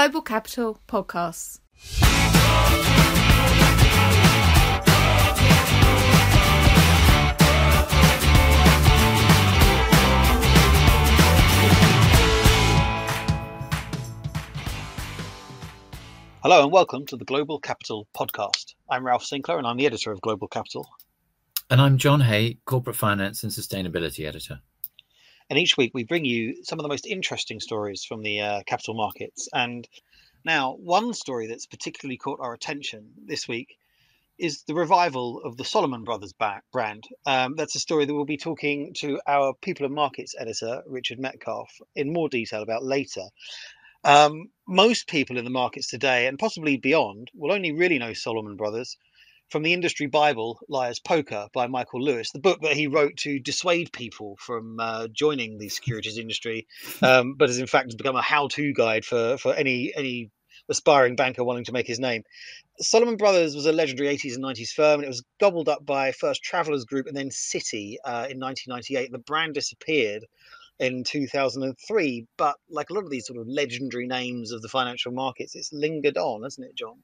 Global Capital Podcasts. Hello and welcome to the Global Capital Podcast. I'm Ralph Sinclair and I'm the editor of Global Capital. And I'm John Hay, Corporate Finance and Sustainability Editor. And each week we bring you some of the most interesting stories from the uh, capital markets. And now, one story that's particularly caught our attention this week is the revival of the Salomon Brothers brand. Um, that's a story that we'll be talking to our People and Markets editor, Richard Metcalfe, in more detail about later. Um, most people in the markets today, and possibly beyond, will only really know Salomon Brothers from the industry Bible, Liar's Poker by Michael Lewis, the book that he wrote to dissuade people from uh, joining the securities industry, um, but has in fact become a how-to guide for for any any aspiring banker wanting to make his name. Salomon Brothers was a legendary 80s and 90s firm, and it was gobbled up by first Travelers Group and then Citi uh, in 1998. The brand disappeared in 2003. But like a lot of these sort of legendary names of the financial markets, it's lingered on, hasn't it, John?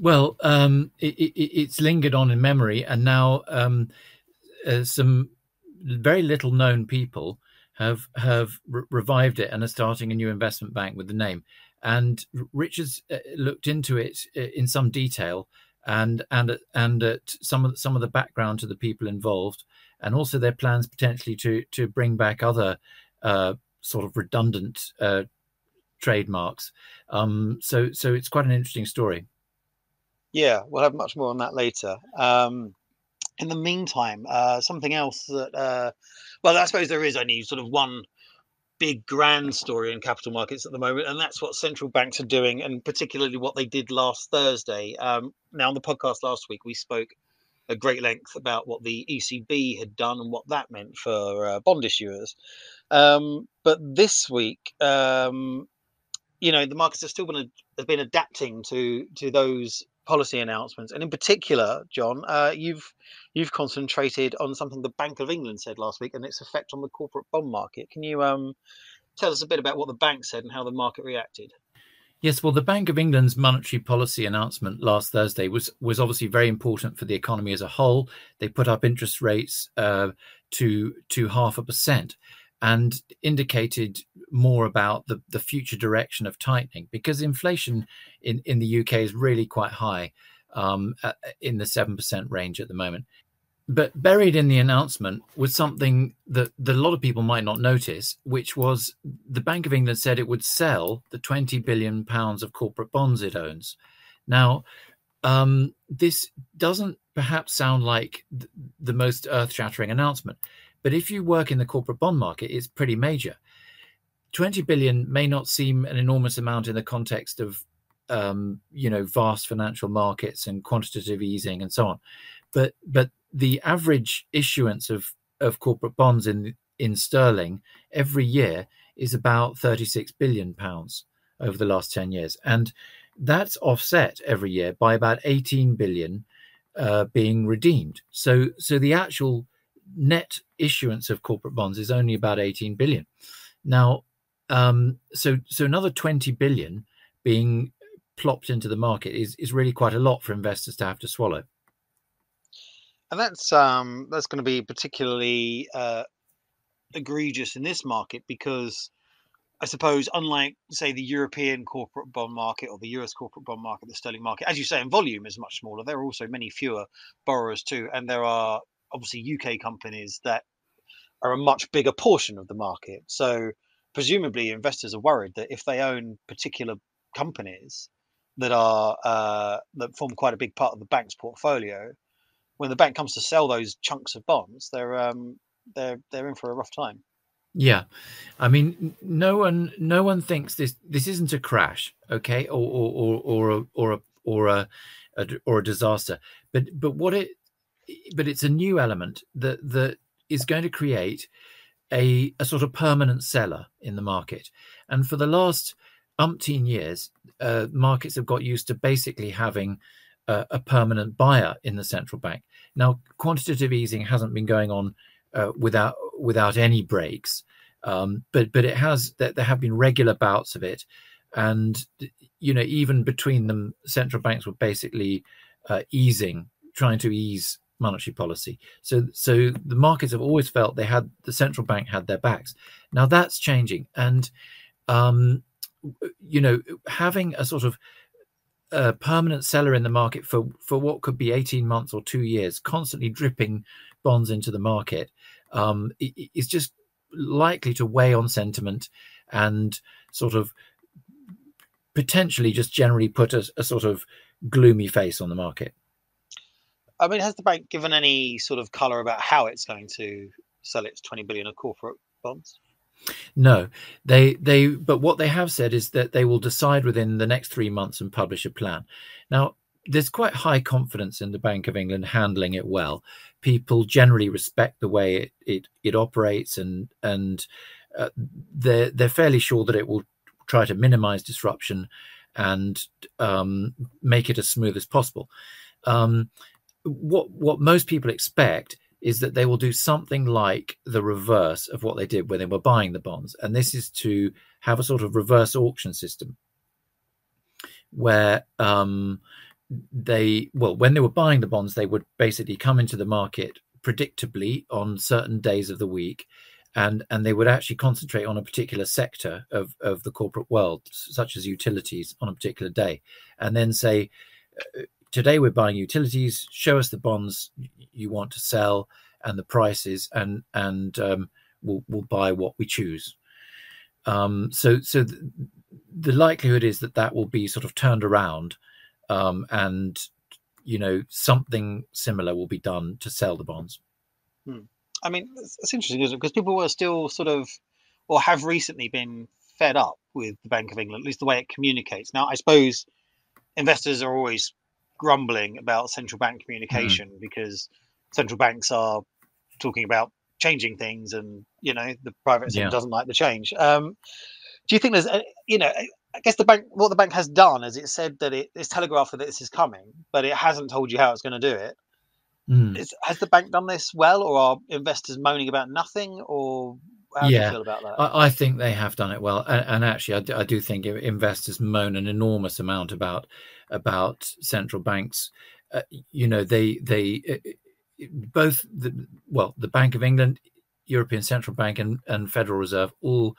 Well, um, it, it, it's lingered on in memory, and now um, uh, some very little known people have have re- revived it and are starting a new investment bank with the name. And Richard's uh, looked into it uh, in some detail and and and at some of some of the background to the people involved and also their plans potentially to to bring back other uh, sort of redundant uh, trademarks. Um, so so it's quite an interesting story. Yeah, we'll have much more on that later. Um, in the meantime, uh, something else that uh, well, I suppose there is only sort of one big grand story in capital markets at the moment, and that's what central banks are doing, and particularly what they did last Thursday. Um, now, on the podcast last week, we spoke at great length about what the ECB had done and what that meant for uh, bond issuers. Um, but this week, um, you know, the markets have still been have been adapting to to those policy announcements, and in particular, John, uh, you've you've concentrated on something the Bank of England said last week and its effect on the corporate bond market. Can you um, tell us a bit about what the bank said and how the market reacted? Yes, well, the Bank of England's monetary policy announcement last Thursday was was obviously very important for the economy as a whole. They put up interest rates uh, to to half a percent and indicated more about the, the future direction of tightening because inflation in, in the UK is really quite high um, in the 7% range at the moment. But buried in the announcement was something that, that a lot of people might not notice, which was the Bank of England said it would sell the 20 billion pounds of corporate bonds it owns. Now, um, this doesn't perhaps sound like th- the most earth shattering announcement, but if you work in the corporate bond market, it's pretty major. 20 billion may not seem an enormous amount in the context of um, you know vast financial markets and quantitative easing and so on. But but the average issuance of of corporate bonds in in sterling every year is about 36 billion pounds over the last 10 years. And that's offset every year by about 18 billion uh, being redeemed. So so the actual net issuance of corporate bonds is only about 18 billion now um, so so another 20 billion being plopped into the market is is really quite a lot for investors to have to swallow and that's um, that's going to be particularly uh, egregious in this market because I suppose, unlike say the European corporate bond market or the US corporate bond market, the sterling market, as you say, in volume is much smaller. There are also many fewer borrowers too, and there are obviously UK companies that are a much bigger portion of the market. So presumably, investors are worried that if they own particular companies that are uh, that form quite a big part of the bank's portfolio, when the bank comes to sell those chunks of bonds, they're um, they're they're in for a rough time. Yeah, I mean, no one no one thinks this this isn't a crash, okay, or or or or a, or a, or a, a or a disaster, but but what it but it's a new element that that is going to create a a sort of permanent seller in the market, and for the last umpteen years, uh, markets have got used to basically having a, a permanent buyer in the central bank. Now, quantitative easing hasn't been going on uh, without without any breaks, um, but but it has. There have been regular bouts of it and you know even between them, central banks were basically uh, easing, trying to ease monetary policy. So so the markets have always felt they had the central bank had their backs. Now that's changing, and um, you know having a sort of a permanent seller in the market for for what could be 18 months or two years constantly dripping bonds into the market um, is just likely to weigh on sentiment and sort of potentially just generally put a, a sort of gloomy face on the market i mean has the bank given any sort of color about how it's going to sell its 20 billion of corporate bonds no, they they but what they have said is that they will decide within the next three months and publish a plan. Now, there's quite high confidence in the Bank of England handling it well. People generally respect the way it it, it operates, and and uh, they're they're fairly sure that it will try to minimise disruption and um, make it as smooth as possible. Um, what what most people expect is that they will do something like the reverse of what they did when they were buying the bonds. And this is to have a sort of reverse auction system where um, they, well, when they were buying the bonds, they would basically come into the market predictably on certain days of the week. And, and they would actually concentrate on a particular sector of, of the corporate world, such as utilities, on a particular day, and then say, today we're buying utilities. Show us the bonds you want to sell and the prices, and and um, we'll we'll buy what we choose. Um, so so th- the likelihood is that that will be sort of turned around, um, and you know something similar will be done to sell the bonds. Hmm. I mean, it's, interesting, isn't it? Because people were still sort of, or have recently been fed up with the Bank of England, at least the way it communicates. Now, I suppose investors are always grumbling about central bank communication mm. because central banks are talking about changing things, and you know the private sector yeah. doesn't like the change. Um, do you think there's, a, you know, I guess the bank, what the bank has done is it said that it, it's telegraphed that this is coming, but it hasn't told you how it's going to do it. Mm. Is, has the bank done this well, or are investors moaning about nothing, or how yeah, do you feel about that? I, I, think they have done it well, and, and actually, I do, I do, think investors moan an enormous amount about about central banks. Uh, you know, they they uh, both the well, the Bank of England, European Central Bank, and, and Federal Reserve all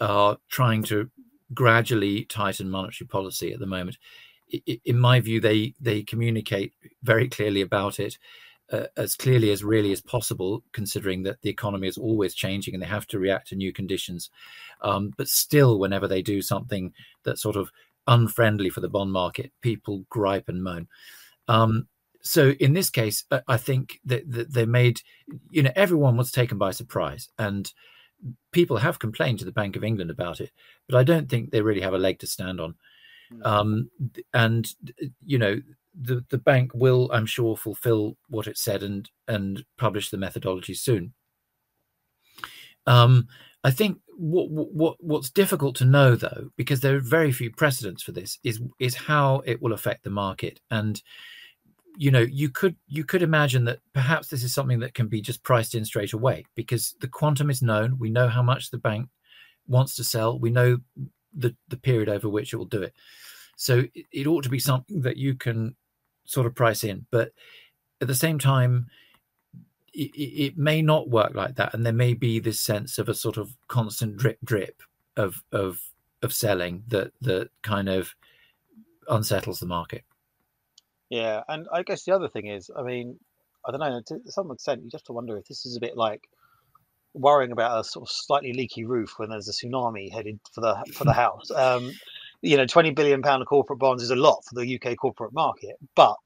are trying to gradually tighten monetary policy at the moment. In my view, they they communicate very clearly about it uh, as clearly as really as possible, considering that the economy is always changing and they have to react to new conditions. Um, but still, whenever they do something that's sort of unfriendly for the bond market, people gripe and moan. Um, so in this case, I think that, that, they made, you know, everyone was taken by surprise, and people have complained to the Bank of England about it, but I don't think they really have a leg to stand on. Hmm. Um, and you know, the the bank will, I'm sure, fulfil what it said and and publish the methodology soon. Um, I think what what what's difficult to know though, because there are very few precedents for this, is is how it will affect the market. And you know, you could you could imagine that perhaps this is something that can be just priced in straight away because the quantum is known. We know how much the bank wants to sell. We know the the period over which it will do it. So it, it ought to be something that you can sort of price in. But at the same time, it, it, may not work like that, and there may be this sense of a sort of constant drip drip of of of selling that that kind of unsettles the market. Yeah, and I guess the other thing is, I mean, I don't know. To some extent, you just have to wonder if this is a bit like worrying about a sort of slightly leaky roof when there's a tsunami headed for the for the house. Um, you know, twenty billion pound of corporate bonds is a lot for the UK corporate market, but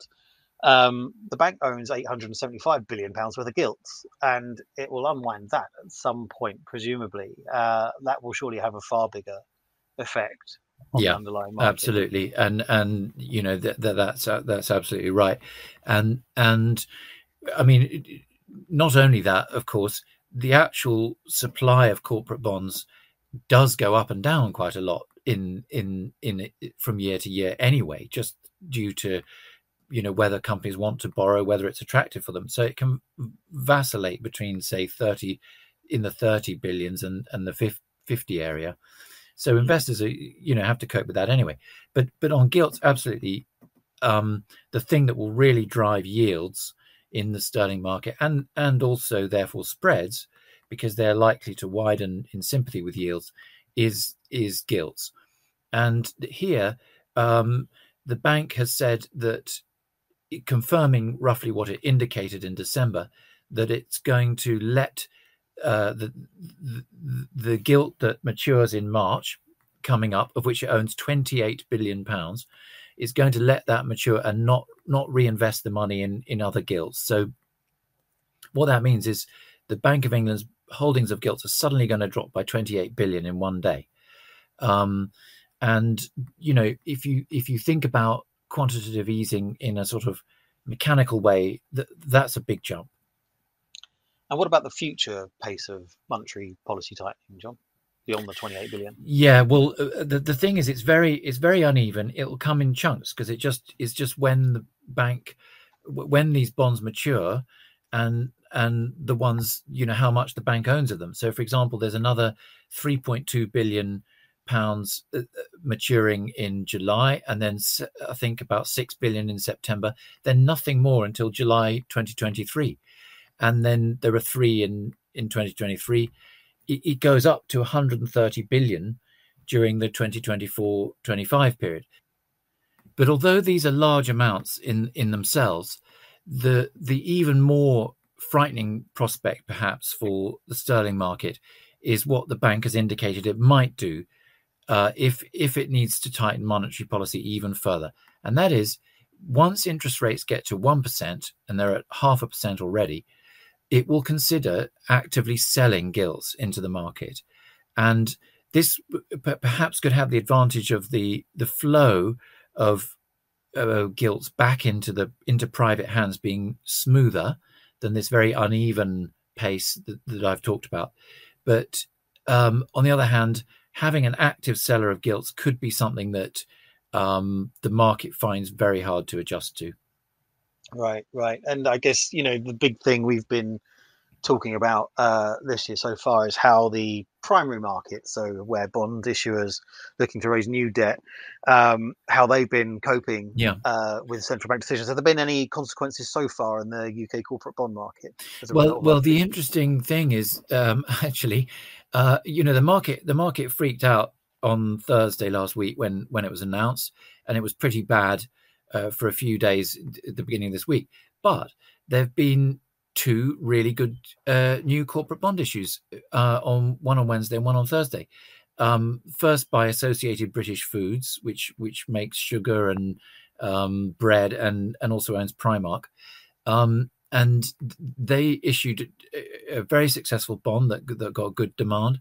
um, the bank owns 875 billion pounds worth of gilts, and it will unwind that at some point, presumably. Uh, that will surely have a far bigger effect on yeah, the underlying market. Absolutely, and and you know that, that that's uh, that's absolutely right, and and I mean, not only that, of course, the actual supply of corporate bonds does go up and down quite a lot in in in from year to year anyway, just due to you know whether companies want to borrow whether it's attractive for them. So it can vacillate between say 30 in the 30 billions and and the 50 area. So investors are, you know, have to cope with that anyway. But but on gilts, absolutely, um, the thing that will really drive yields in the sterling market and and also therefore spreads, because they're likely to widen in sympathy with yields, is is gilts. And here, um, the bank has said that, confirming roughly what it indicated in December, that it's going to let uh, the, the, the gilt that matures in March coming up, of which it owns 28 billion pounds, is going to let that mature and not not reinvest the money in in other gilts. So what that means is the Bank of England's holdings of gilts are suddenly going to drop by 28 billion in one day. Um, and you know, if you if you think about quantitative easing in a sort of mechanical way, that that's a big jump. And what about the future pace of monetary policy tightening, John? Beyond the 28 billion. Yeah, well, uh, uh, the the thing is, it's very it's very uneven. It'll come in chunks because it just is just when the bank when these bonds mature, and and the ones you know how much the bank owns of them. So, for example, there's another 3.2 billion pounds uh, maturing in July, and then I think about six billion in September. Then nothing more until July 2023 and then there are three in in 2023. It, it goes up to 130 billion during the 2024-25 period. But although these are large amounts in in themselves, the the even more frightening prospect perhaps for the sterling market is what the bank has indicated it might do uh, if if it needs to tighten monetary policy even further, and that is once interest rates get to one percent, and they're at half a percent already, it will consider actively selling gilts into the market. And this perhaps could have the advantage of the, the flow of uh, gilts back into the into private hands being smoother than this very uneven pace that, that I've talked about. But um, on the other hand, having an active seller of gilts could be something that um, the market finds very hard to adjust to. Right, right. And I guess, you know, the big thing we've been talking about uh, this year so far is how the primary market, so where bond issuers looking to raise new debt, um, how they've been coping yeah. uh, with central bank decisions. Have there been any consequences so far in the UK corporate bond market? Well, well, the interesting thing is um, actually, uh, you know, the market the market freaked out on Thursday last week when when it was announced, and it was pretty bad uh, for a few days at the beginning of this week. But there have been two really good uh, new corporate bond issues uh, on one on Wednesday and one on Thursday. Um, first by Associated British Foods, which which makes sugar and um, bread and and also owns Primark. Um, and they issued a very successful bond that, that got good demand.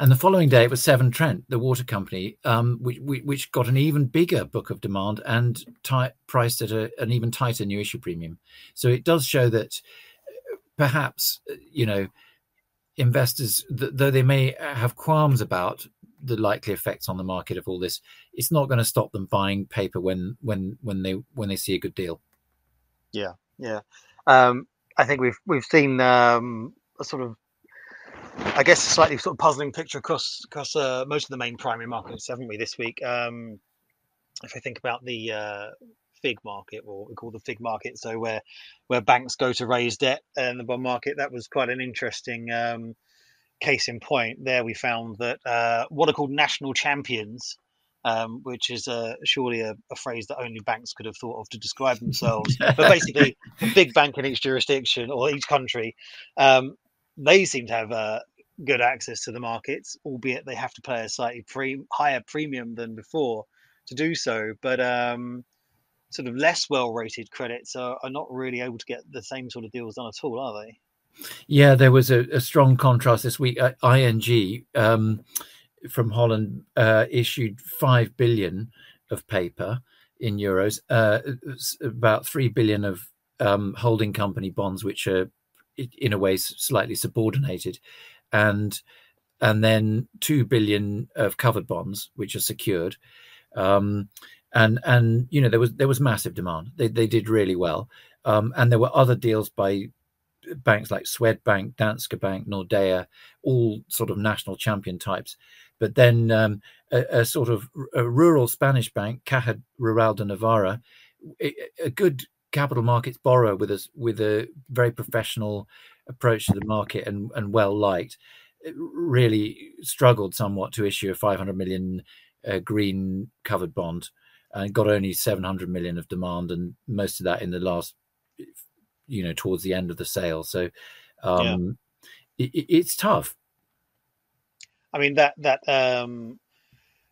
And the following day, it was Severn Trent, the water company, um, which, which got an even bigger book of demand and priced at a, an even tighter new issue premium. So it does show that uh, perhaps, uh, you know, investors, th- though they may have qualms about the likely effects on the market of all this, it's not going to stop them buying paper when when when they when they see a good deal. Yeah, yeah. Um, I think we've we've seen um, a sort of, I guess, a slightly sort of puzzling picture across across uh, most of the main primary markets, haven't we, this week? Um, if I think about the uh, fig market, or we call the fig market, so where where banks go to raise debt in the bond market, that was quite an interesting um, case in point. There, we found that uh, what are called national champions um, which is uh, surely a, a, phrase that only banks could have thought of to describe themselves. but basically, a big bank in each jurisdiction or each country, um, they seem to have uh, good access to the markets, albeit they have to pay a slightly pre- higher premium than before to do so. But um, sort of less well-rated credits are, are, not really able to get the same sort of deals done at all, are they? Yeah, there was a, a strong contrast this week. at ING um, from Holland uh, issued five billion of paper in euros, uh, about three billion of um, holding company bonds, which are in a way slightly subordinated, and and then two billion of covered bonds, which are secured. Um, and and you know there was there was massive demand. They they did really well, um, and there were other deals by banks like Swedbank, Danske Bank, Nordea, all sort of national champion types but then um, a, a, sort of a rural Spanish bank, Caja Rural de Navarra, a, good capital markets borrower with a with a very professional approach to the market and, and well liked, really struggled somewhat to issue a 500 million uh, green covered bond and got only 700 million of demand and most of that in the last you know towards the end of the sale so um yeah. it, it's tough i mean that that um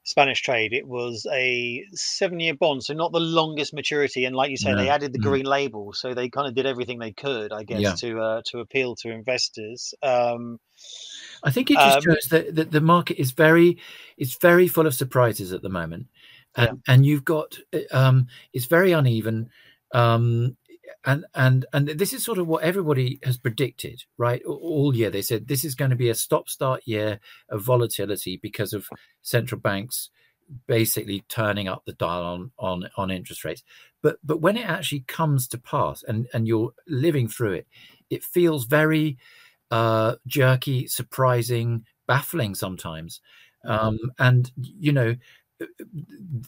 Spanish trade, it was a seven year bond, so not the longest maturity. And like you say, no. they added the mm-hmm. green mm. label, so they kind of did everything they could, I guess, yeah. to uh, to appeal to investors. Um, I think it just um, shows that, that the market is very it's very full of surprises at the moment, and, yeah. and you've got um, it's very uneven. Um, and and and this is sort of what everybody has predicted right? All year they said this is going to be a stop start year of volatility because of central banks basically turning up the dial on on on interest rates. But but when it actually comes to pass and and you're living through it it feels very uh jerky surprising baffling sometimes. Mm-hmm. um and you know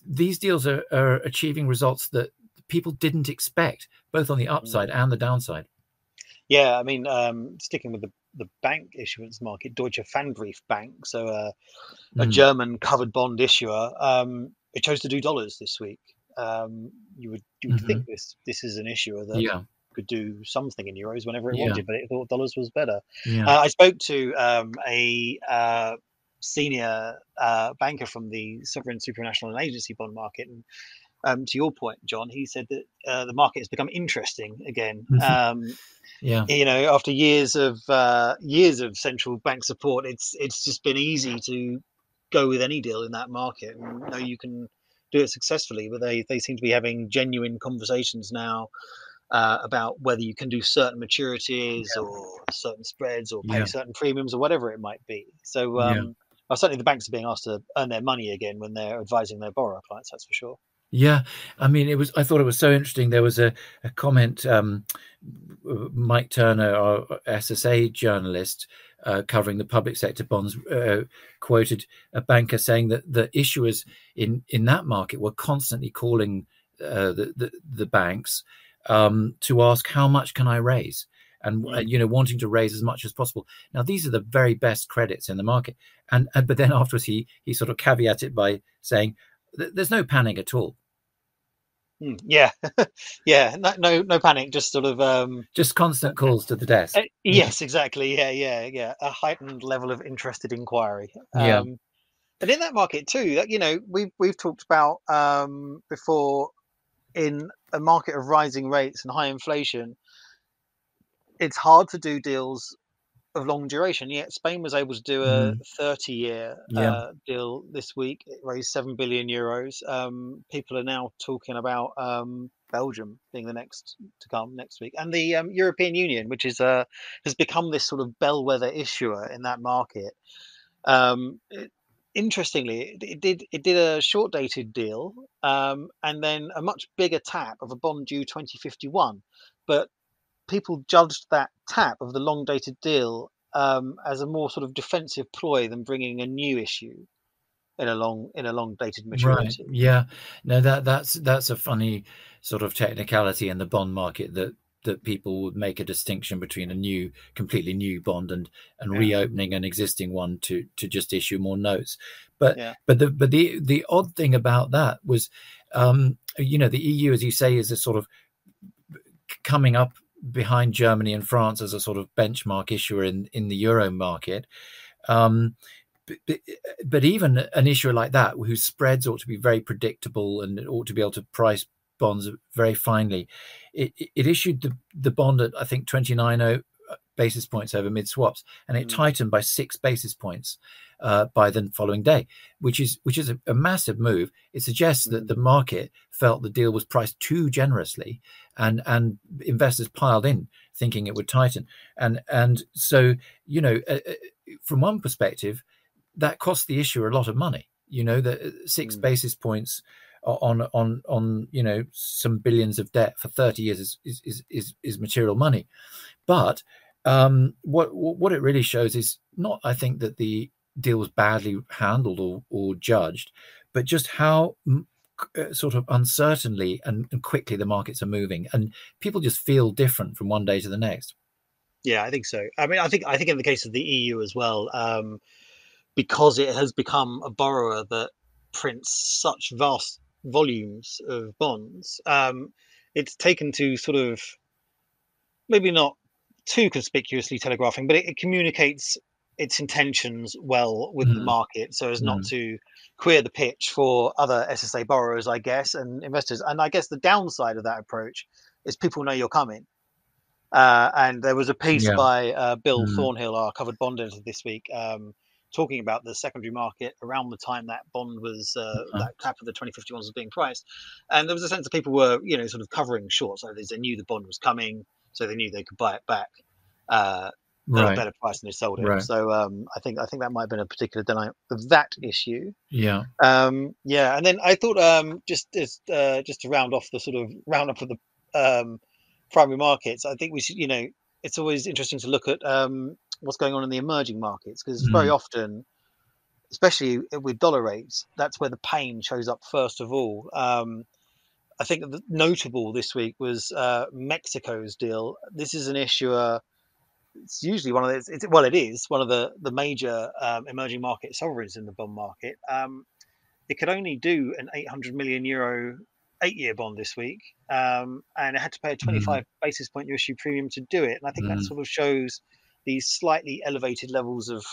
these deals are, are achieving results that people didn't expect, both on the mm. upside and the downside. Yeah, I mean, um, sticking with the, the bank issuance market, Deutsche Pfandbrief Bank, so uh, a mm. German covered bond issuer, um, it chose to do dollars this week. Um, you would you would mm-hmm. think this this is an issuer that yeah. could do something in euros whenever it yeah. wanted, but it thought dollars was better. Yeah. Uh, I spoke to um, a uh, senior uh, banker from the sovereign supranational and agency bond market, and um, to your point, John, he said that uh, the market has become interesting again. Mm-hmm. Um, yeah, you know, after years of uh, years of central bank support, it's it's just been easy to go with any deal in that market and know you can do it successfully. But they they seem to be having genuine conversations now. Uh, about whether you can do certain maturities yeah. or certain spreads or pay yeah. certain premiums or whatever it might be. So, um, yeah. well, certainly the banks are being asked to earn their money again when they're advising their borrower clients. That's for sure. Yeah, I mean, it was. I thought it was so interesting. There was a, a comment. Um, Mike Turner, our SSA journalist, uh, covering the public sector bonds, uh, quoted a banker saying that the issuers in in that market were constantly calling uh, the, the, the banks um, to ask how much can I raise, and uh, you know wanting to raise as much as possible. Now these are the very best credits in the market, and, and but then afterwards he he sort of caveated it by saying there's no panic at all. Mm, yeah, yeah, no, no, no panic. Just sort of um, just constant calls to the desk. Uh, yes, exactly. Yeah, yeah, yeah. A heightened level of interested inquiry. Um, yeah, and in that market too, that you know, we've we've talked about um, before in a market of rising rates and high inflation. It's hard to do deals of long duration. Yet Spain was able to do a mm. 30 year yeah. uh, deal this week. It raised 7 billion euros. Um, people are now talking about um, Belgium being the next to come next week. And the um, European Union, which is uh, has become this sort of bellwether issuer in that market. Um, it, interestingly, it, it, did it did a short dated deal um, and then a much bigger tap of a bond due 2051. But people judged that tap of the long dated deal um, as a more sort of defensive ploy than bringing a new issue in a long in a long dated maturity. Right. Yeah. No, that that's that's a funny sort of technicality in the bond market that that people would make a distinction between a new completely new bond and and yeah. reopening an existing one to to just issue more notes but yeah. but the but the the odd thing about that was um you know the eu as you say is a sort of coming up behind Germany and France as a sort of benchmark issuer in, in the euro market. Um, but, but, even an issuer like that, whose spreads ought to be very predictable and ought to be able to price bonds very finely, it, it issued the, the bond at I think 29 basis points over mid swaps, and it mm. tightened by six basis points uh, by the following day, which is which is a, a massive move. It suggests mm. that the market felt the deal was priced too generously, and and investors piled in thinking it would tighten, and and so you know uh, uh from one perspective, that cost the issuer a lot of money. You know, the uh, six mm. basis points on on on you know some billions of debt for 30 years is is is, is material money but um, what what it really shows is not, I think, that the deal was badly handled or, or judged, but just how uh, sort of uncertainly and, and, quickly the markets are moving, and people just feel different from one day to the next. Yeah, I think so. I mean, I think I think in the case of the EU as well, um, because it has become a borrower that prints such vast volumes of bonds, um, it's taken to sort of maybe not too conspicuously telegraphing, but it, it communicates its intentions well with mm. the market so as mm. not to queer the pitch for other SSA borrowers, I guess, and investors. And I guess the downside of that approach is people know you're coming. Uh, and there was a piece yeah. by uh, Bill mm. Thornhill, our covered bond editor this week, um, talking about the secondary market around the time that bond was uh, uh-huh. that cap of the 2051s was being priced, and there was a sense that people were you know sort of covering short, so they knew the bond was coming, so they knew they could buy it back. Uh, right. a better price than they sold it. Right. So um, I think I think that might have been a particular denial of that issue. Yeah. Um, yeah, and then I thought um, just just uh, just to round off the sort of round up of the um, primary markets, I think we should you know it's always interesting to look at um, what's going on in the emerging markets because mm. very often. Especially with dollar rates, that's where the pain shows up first of all. Um, I think notable this week was uh, Mexico's deal. This is an issuer it's usually one of the it's, well, it is one of the the major um, emerging market sovereigns in the bond market. Um, it could only do an 800 million euro eight-year bond this week, um, and it had to pay a mm. 25 mm. basis point new issue premium to do it. And I think mm. that sort of shows these slightly elevated levels of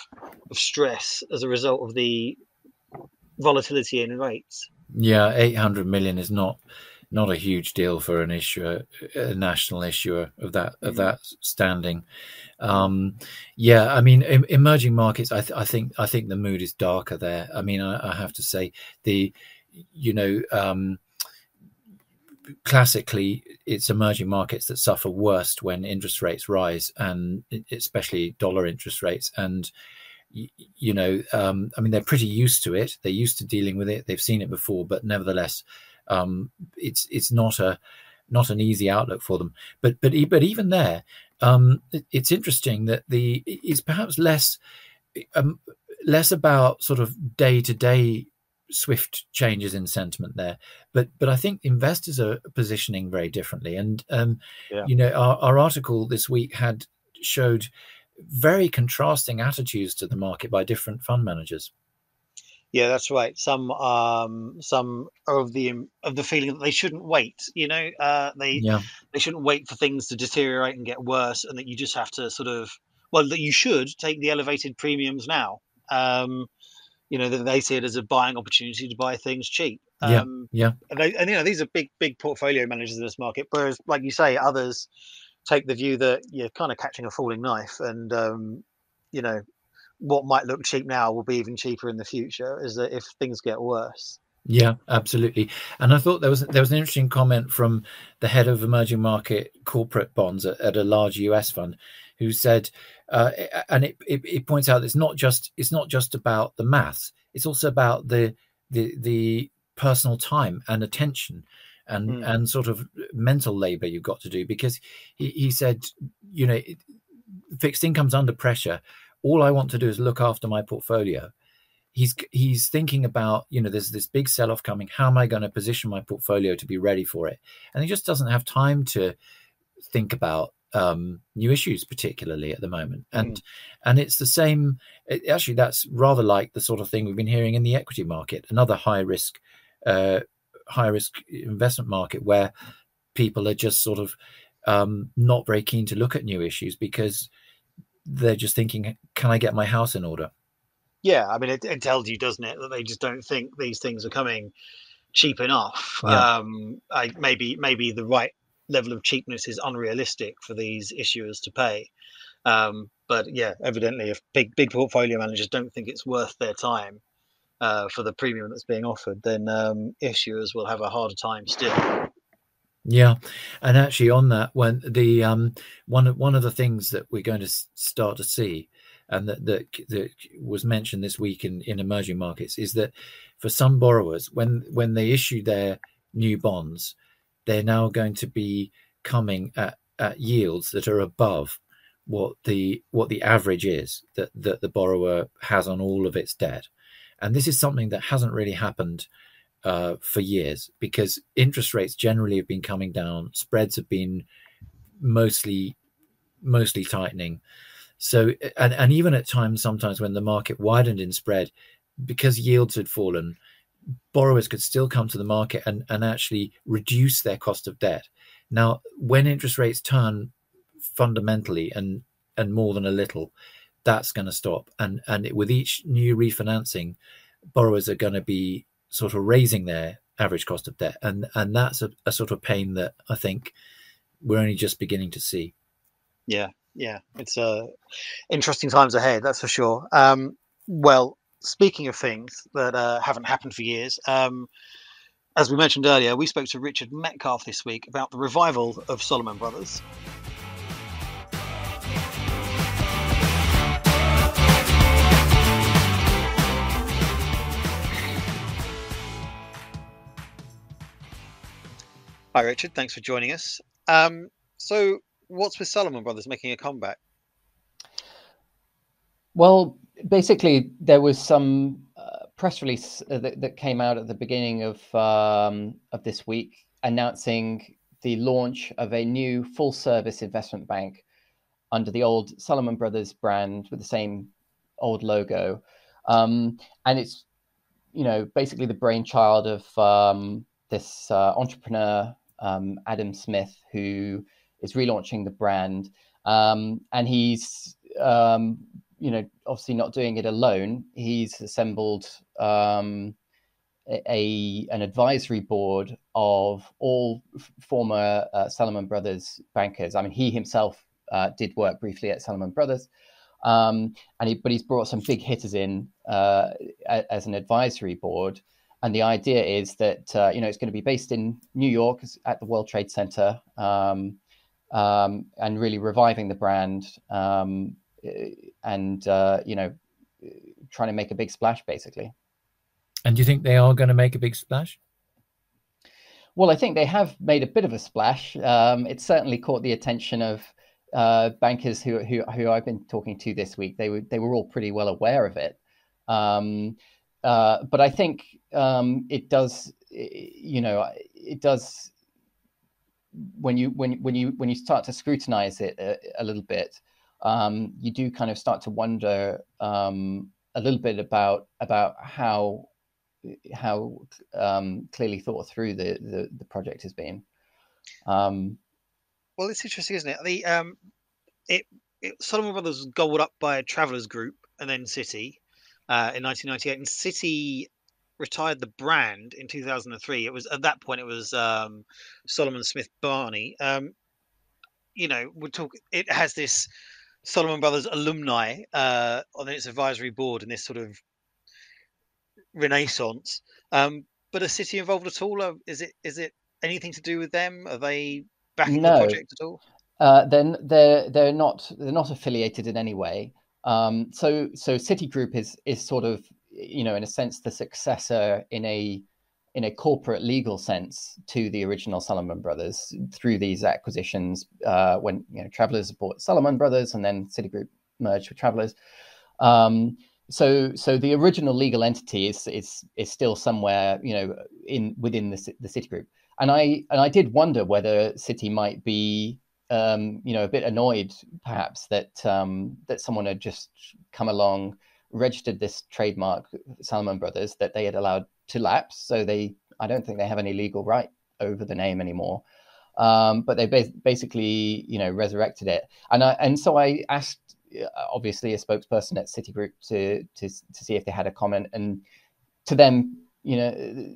of stress as a result of the volatility in rates. Yeah, 800 million is not not a huge deal for an issuer, a national issuer of that of mm-hmm. that standing. Um, yeah, I mean, em- emerging markets. I, th- I, think I think the mood is darker there. I mean, I, I have to say the, you know, um, classically it's emerging markets that suffer worst when interest rates rise, and especially dollar interest rates and you know, um, I mean, they're pretty used to it. They're used to dealing with it. They've seen it before, but nevertheless, um, it's it's not a not an easy outlook for them. But but but even there, um, it, it's interesting that the it's perhaps less um, less about sort of day to day swift changes in sentiment there but but i think investors are positioning very differently and um yeah. you know our, our article this week had showed very contrasting attitudes to the market by different fund managers yeah, that's right. Some um some are of the of the feeling that they shouldn't wait. You know, uh, they yeah. they shouldn't wait for things to deteriorate and get worse, and that you just have to sort of well that you should take the elevated premiums now. Um, you know that they see it as a buying opportunity to buy things cheap. Um, yeah, yeah. And, they, and you know these are big big portfolio managers in this market, whereas like you say, others take the view that you're kind of catching a falling knife, and um, you know what might look cheap now will be even cheaper in the future is that if things get worse yeah absolutely and i thought there was there was an interesting comment from the head of emerging market corporate bonds at, at a large us fund who said uh, and it, it, it points out it's not just it's not just about the maths it's also about the the the personal time and attention and mm. and sort of mental labor you've got to do because he, he said you know fixed income's under pressure all I want to do is look after my portfolio. He's he's thinking about you know there's this big sell off coming. How am I going to position my portfolio to be ready for it? And he just doesn't have time to think about um, new issues, particularly at the moment. And mm. and it's the same. It, actually, that's rather like the sort of thing we've been hearing in the equity market, another high risk, uh, high risk investment market where people are just sort of um, not very keen to look at new issues because they're just thinking, can I get my house in order? Yeah, I mean, it, it tells you, doesn't it, that they just don't think these things are coming cheap enough. Yeah. Um, I, maybe maybe the right level of cheapness is unrealistic for these issuers to pay. Um, but yeah, evidently, if big big portfolio managers don't think it's worth their time uh, for the premium that's being offered, then um, issuers will have a harder time still. Yeah, and actually on that, when the um one one of the things that we're going to start to see, and that that, that was mentioned this week in in emerging markets, is that for some borrowers, when when they issue their new bonds, they're now going to be coming at at yields that are above what the what the average is that that the borrower has on all of its debt, and this is something that hasn't really happened uh, for years because interest rates generally have been coming down, spreads have been mostly mostly tightening. So and, and even at times sometimes when the market widened in spread because yields had fallen, borrowers could still come to the market and, and actually reduce their cost of debt. Now, when interest rates turn fundamentally and and more than a little, that's going to stop. And and it, with each new refinancing, borrowers are going to be sort of raising their average cost of debt, and and that's a, a sort of pain that I think we're only just beginning to see. Yeah, yeah, it's uh, interesting times ahead, that's for sure. Um, well, speaking of things that uh, haven't happened for years, um, as we mentioned earlier, we spoke to Richard Metcalfe this week about the revival of Salomon Brothers. Hi, Richard. Thanks for joining us. Um, so, what's with Salomon Brothers making a comeback? Well, basically, there was some uh, press release uh, that, that, came out at the beginning of um, of this week announcing the launch of a new full service investment bank under the old Salomon Brothers brand with the same old logo, um, and it's you know basically the brainchild of um, this uh, entrepreneur um, Adam Smith, who is relaunching the brand. Um, and he's, um, you know, obviously not doing it alone. He's assembled um, a an advisory board of all former uh, Salomon Brothers bankers. I mean, he himself uh, did work briefly at Salomon Brothers. Um, and he, but he's brought some big hitters in uh, as an advisory board, and the idea is that uh, you know it's going to be based in New York at the World Trade Center, um, um, and really reviving the brand, um, and uh, you know trying to make a big splash, basically. And do you think they are going to make a big splash? Well, I think they have made a bit of a splash. Um, it certainly caught the attention of uh, bankers who, who who I've been talking to this week. They were they were all pretty well aware of it. Um, uh, but I think um, it does, you know, it does when you when when you when you start to scrutinize it a, a little bit, um, you do kind of start to wonder um, a little bit about about how how um, clearly thought through the, the, the project has been. Um, well, it's interesting, isn't it? The um, it, it Salomon Brothers was gobbled up by a Travelers Group and then Citi uh, in 1998, and Citi retired the brand in 2003. It was at that point it was um, Salomon Smith Barney. Um, you know, we talk. It has this Salomon Brothers alumni uh, on its advisory board and this sort of renaissance. Um, but is Citi involved at all? Is it is it anything to do with them? Are they backing no. the project at all? Uh, then they're they're not they're not affiliated in any way. Um, so so Citigroup is is sort of you know in a sense the successor in a in a corporate legal sense to the original Salomon Brothers through these acquisitions uh, when you know Travelers bought Salomon Brothers and then Citigroup merged with Travelers. Um, so so the original legal entity is is is still somewhere you know in within the the Citigroup. And I and I did wonder whether Citi might be um, you know, a bit annoyed perhaps that um, that someone had just come along, registered this trademark, Salomon Brothers, that they had allowed to lapse. So they, I don't think they have any legal right over the name anymore. Um, but they ba- basically, you know, resurrected it. And I, and so I asked, uh, obviously, a spokesperson at Citigroup to to to see if they had a comment, and to them, you know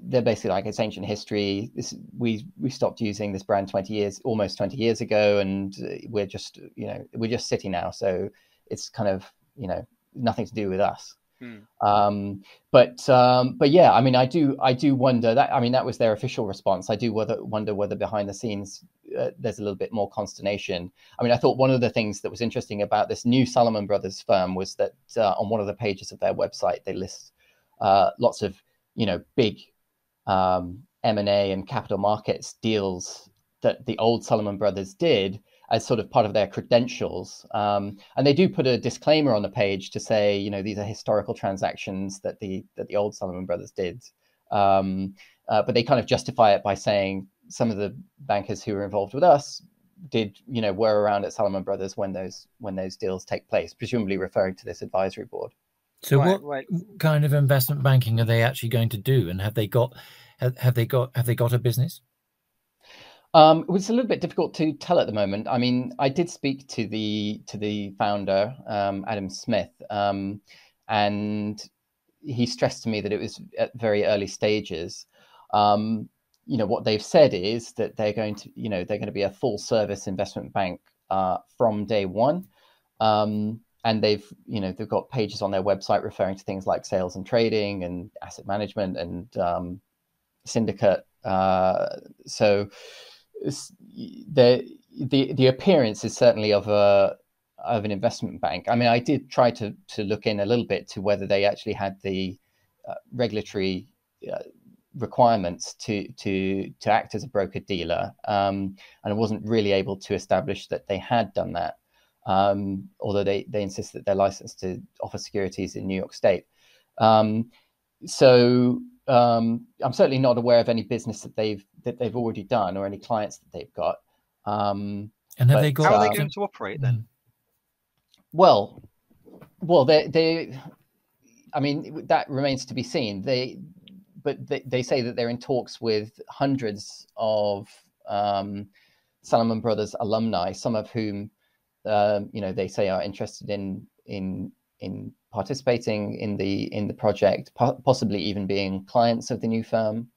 they're basically like it's ancient history. This we we stopped using this brand 20 years almost 20 years ago and we're just you know we're just Citi now. So it's kind of you know nothing to do with us. Hmm. um, but um, but yeah i mean i do i do wonder that i mean that was their official response. I do whether, wonder whether behind the scenes uh, there's a little bit more consternation. I mean i thought one of the things that was interesting about this new salomon brothers firm was that uh, on one of the pages of their website they list uh, lots of you know big um, M&A and capital markets deals that the old Salomon brothers did, as sort of part of their credentials. Um, and they do put a disclaimer on the page to say, you know, these are historical transactions that the that the old Salomon brothers did. Um, uh, but they kind of justify it by saying some of the bankers who were involved with us did, you know, were around at Salomon Brothers when those when those deals take place, presumably referring to this advisory board. So, right, what right. kind of investment banking are they actually going to do, and have they got have, have they got have they got a business? Um, it's a little bit difficult to tell at the moment. I mean, I did speak to the to the founder, um, Adam Smith, um, and he stressed to me that it was at very early stages. Um, you know, what they've said is that they're going to, you know, they're going to be a full service investment bank uh, from day one. Um, and they've, you know, they've got pages on their website referring to things like sales and trading and asset management and um, syndicate. Uh, so the the the appearance is certainly of a of an investment bank. I mean, I did try to to look in a little bit to whether they actually had the uh, regulatory uh, requirements to to to act as a broker dealer, um, and I wasn't really able to establish that they had done that. Um, although they they insist that they're licensed to offer securities in New York State. Um, so um, I'm certainly not aware of any business that they've that they've already done or any clients that they've got. Um, and have but, they got? How are they going to operate then? Well, well, they they. I mean, that remains to be seen. They, but they, they say that they're in talks with hundreds of um, Salomon Brothers alumni, some of whom, um, you know, they say are interested in in in participating in the in the project, po- possibly even being clients of the new firm.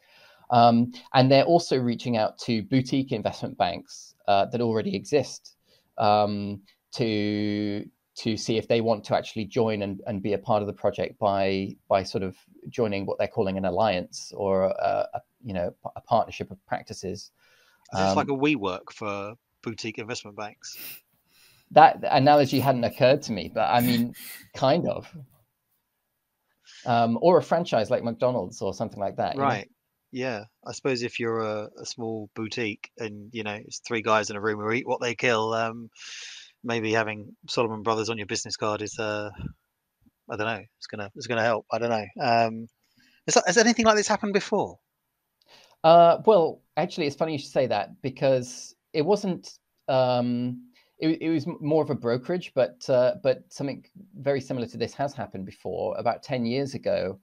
Um, and they're also reaching out to boutique investment banks uh, that already exist um, to to see if they want to actually join and, and be a part of the project by by sort of joining what they're calling an alliance or a, a you know a partnership of practices. It's um, like a WeWork for boutique investment banks that analogy hadn't occurred to me, but I mean, kind of. Um, or a franchise like McDonald's or something like that. Right. Know? Yeah. I suppose if you're a, a, small boutique and you know it's three guys in a room who eat what they kill, um, maybe having Salomon Brothers on your business card is uh, I don't know. It's gonna it's gonna help. I don't know. Um, has, has anything like this happened before? Uh, well, actually, it's funny you should say that because it wasn't. Um, it, it was more of a brokerage, but uh, but something very similar to this has happened before. About ten years ago,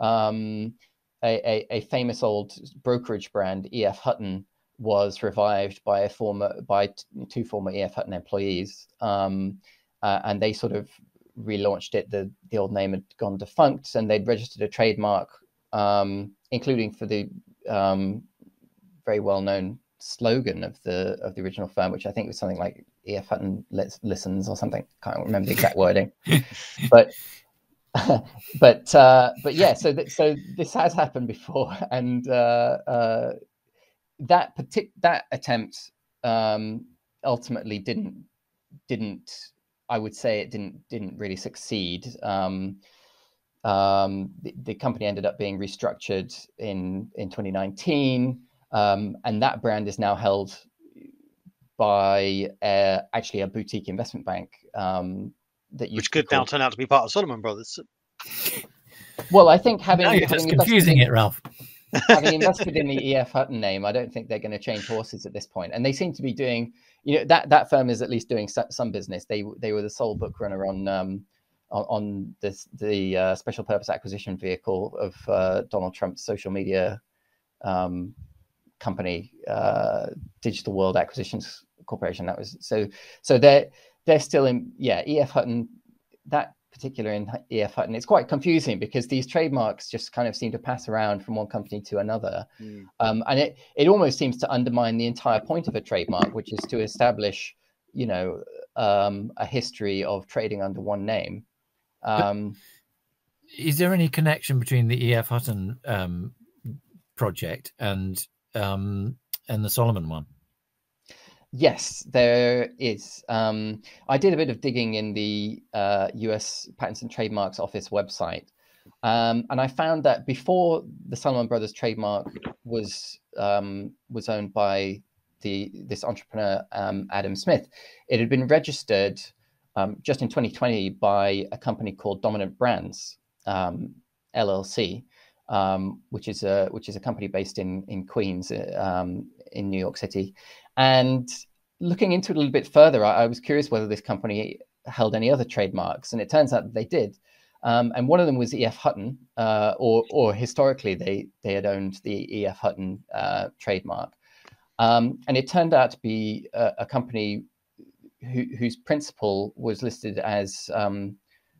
um, a, a, a, famous old brokerage brand, EF Hutton, was revived by a former by t- two former EF Hutton employees, um, uh, and they sort of relaunched it. The the old name had gone defunct, and they'd registered a trademark, um, including for the um, very well known slogan of the of the original firm, which I think was something like "EF Hutton listens" or something. Can't remember the exact wording, but but uh, but yeah. So th- so this has happened before, and uh, uh, that partic- that attempt um, ultimately didn't didn't. I would say it didn't didn't really succeed. Um, um, the, the, company ended up being restructured in in 2019. Um, and that brand is now held by uh, actually a boutique investment bank um, that you which could now turn out to be part of Salomon Brothers. Well, I think having, no, having confusing in, it, Ralph. having invested in the EF Hutton name, I don't think they're going to change horses at this point. And they seem to be doing, you know, that that firm is at least doing some business. They they were the sole book runner on um, on, on this the uh, special purpose acquisition vehicle of uh, Donald Trump's social media um, company, uh, Digital World Acquisitions Corporation. That was so. So they're they're still in. Yeah, EF Hutton. That particular in EF Hutton, it's quite confusing because these trademarks just kind of seem to pass around from one company to another, mm. um, and it it almost seems to undermine the entire point of a trademark, which is to establish, you know, um, a history of trading under one name. Um, is there any connection between the EF Hutton um, project and um, and the Salomon one? Yes, there is. Um, I did a bit of digging in the uh, US Patents and Trademarks Office website, um, and I found that before the Salomon Brothers trademark was um, was owned by the this entrepreneur um, Adam Smith, it had been registered um, just in 2020 by a company called Dominant Brands um, LLC, which is a which is a company based in in Queens um, in New York City. And looking into it a little bit further, I, I, was curious whether this company held any other trademarks, and it turns out that they did. Um, and one of them was E.F. Hutton, uh, or or historically they they had owned the E.F. Hutton uh, trademark. Um, and it turned out to be a, a company who, whose principal was listed as um,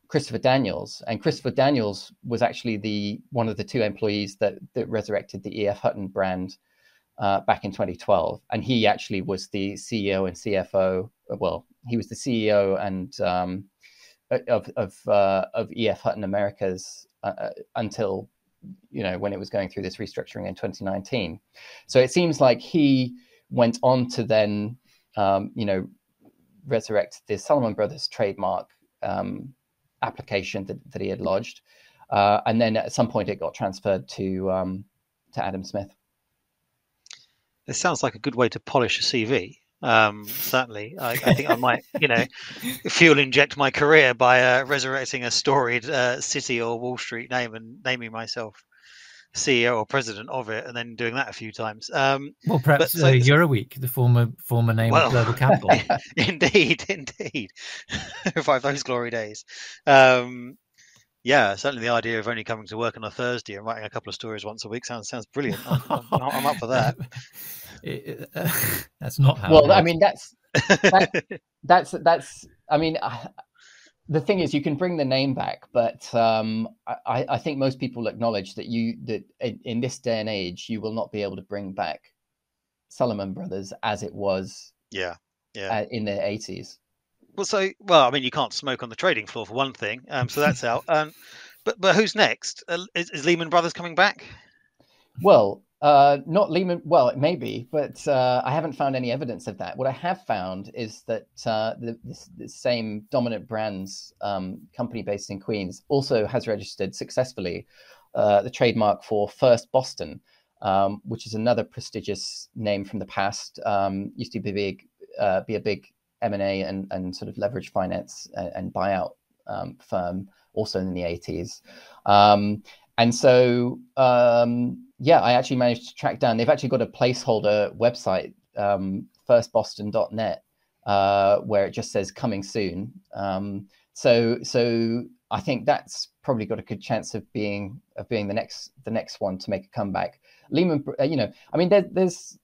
Christopher Daniels, and Christopher Daniels was actually the one of the two employees that that resurrected the EF Hutton brand uh, back in 2012, and he actually was the CEO and CFO. Well, he was the CEO and um, of of uh, of EF Hutton Americas uh, uh, until you know when it was going through this restructuring in 2019. So it seems like he went on to then um, you know resurrect the Salomon Brothers trademark um, application that, that he had lodged. Uh, and then at some point it got transferred to um, to Adam Smith. This sounds like a good way to polish a CV. Um, certainly, I, I, think I might, you know, fuel inject my career by uh, resurrecting a storied uh, city or Wall Street name and naming myself CEO or president of it, and then doing that a few times. Um, well, perhaps so, uh, Euroweek, the former former name well, of Global Capital. indeed, indeed, revive those glory days. Um, yeah, certainly the idea of only coming to work on a Thursday and writing a couple of stories once a week sounds sounds brilliant. I'm, I'm, I'm up for that. It, uh, that's not how. Well, I mean, that's that, that's that's. I mean, the thing is, you can bring the name back, but um, I, I, think most people acknowledge that you that in, in, this day and age, you will not be able to bring back Salomon Brothers as it was. Yeah, yeah. in the eighties. Well, so well, I mean, you can't smoke on the trading floor for one thing, um, so that's out. Um, but but who's next? Uh, is, is Lehman Brothers coming back? Well, uh, not Lehman. Well, it may be, but uh, I haven't found any evidence of that. What I have found is that uh, the, same dominant brands um, company based in Queens also has registered successfully uh, the trademark for First Boston, um, which is another prestigious name from the past. Um, used to be big, uh, be a big M and and sort of leverage finance and, and buyout um, firm, also in the 80s. Um, and so um, yeah, I actually managed to track down. They've actually got a placeholder website, um, firstboston.net, uh, where it just says coming soon. Um, so, so I think that's probably got a good chance of being of being the next the next one to make a comeback. Lehman, uh, you know, I mean, there, there's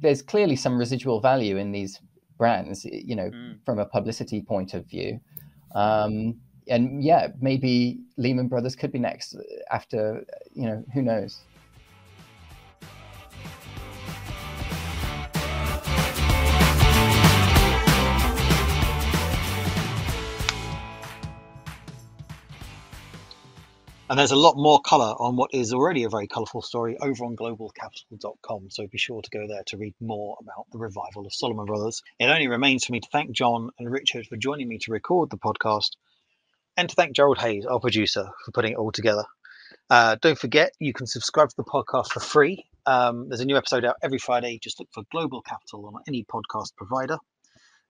there's clearly some residual value in these brands, you know, mm. from a publicity point of view. Um, and yeah, maybe Lehman Brothers could be next after, you know, who knows. And there's a lot more colour on what is already a very colourful story over on globalcapital.com. So be sure to go there to read more about the revival of Salomon Brothers. It only remains for me to thank John and Richard for joining me to record the podcast and to thank Gerald Hayes, our producer, for putting it all together. Uh, don't forget, you can subscribe to the podcast for free. Um, there's a new episode out every Friday. Just look for Global Capital on any podcast provider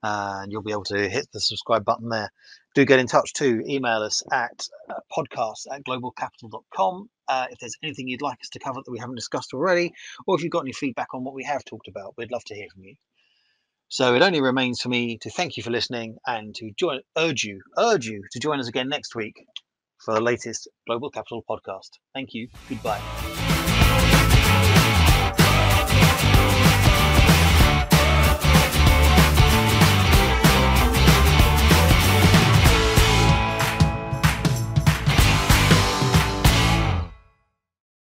and you'll be able to hit the subscribe button there. Do get in touch too. Email us at uh, podcast at globalcapital.com uh, if there's anything you'd like us to cover that we haven't discussed already, or if you've got any feedback on what we have talked about, we'd love to hear from you. So it only remains for me to thank you for listening and to join, urge you, urge you to join us again next week for the latest Global Capital podcast. Thank you. Goodbye.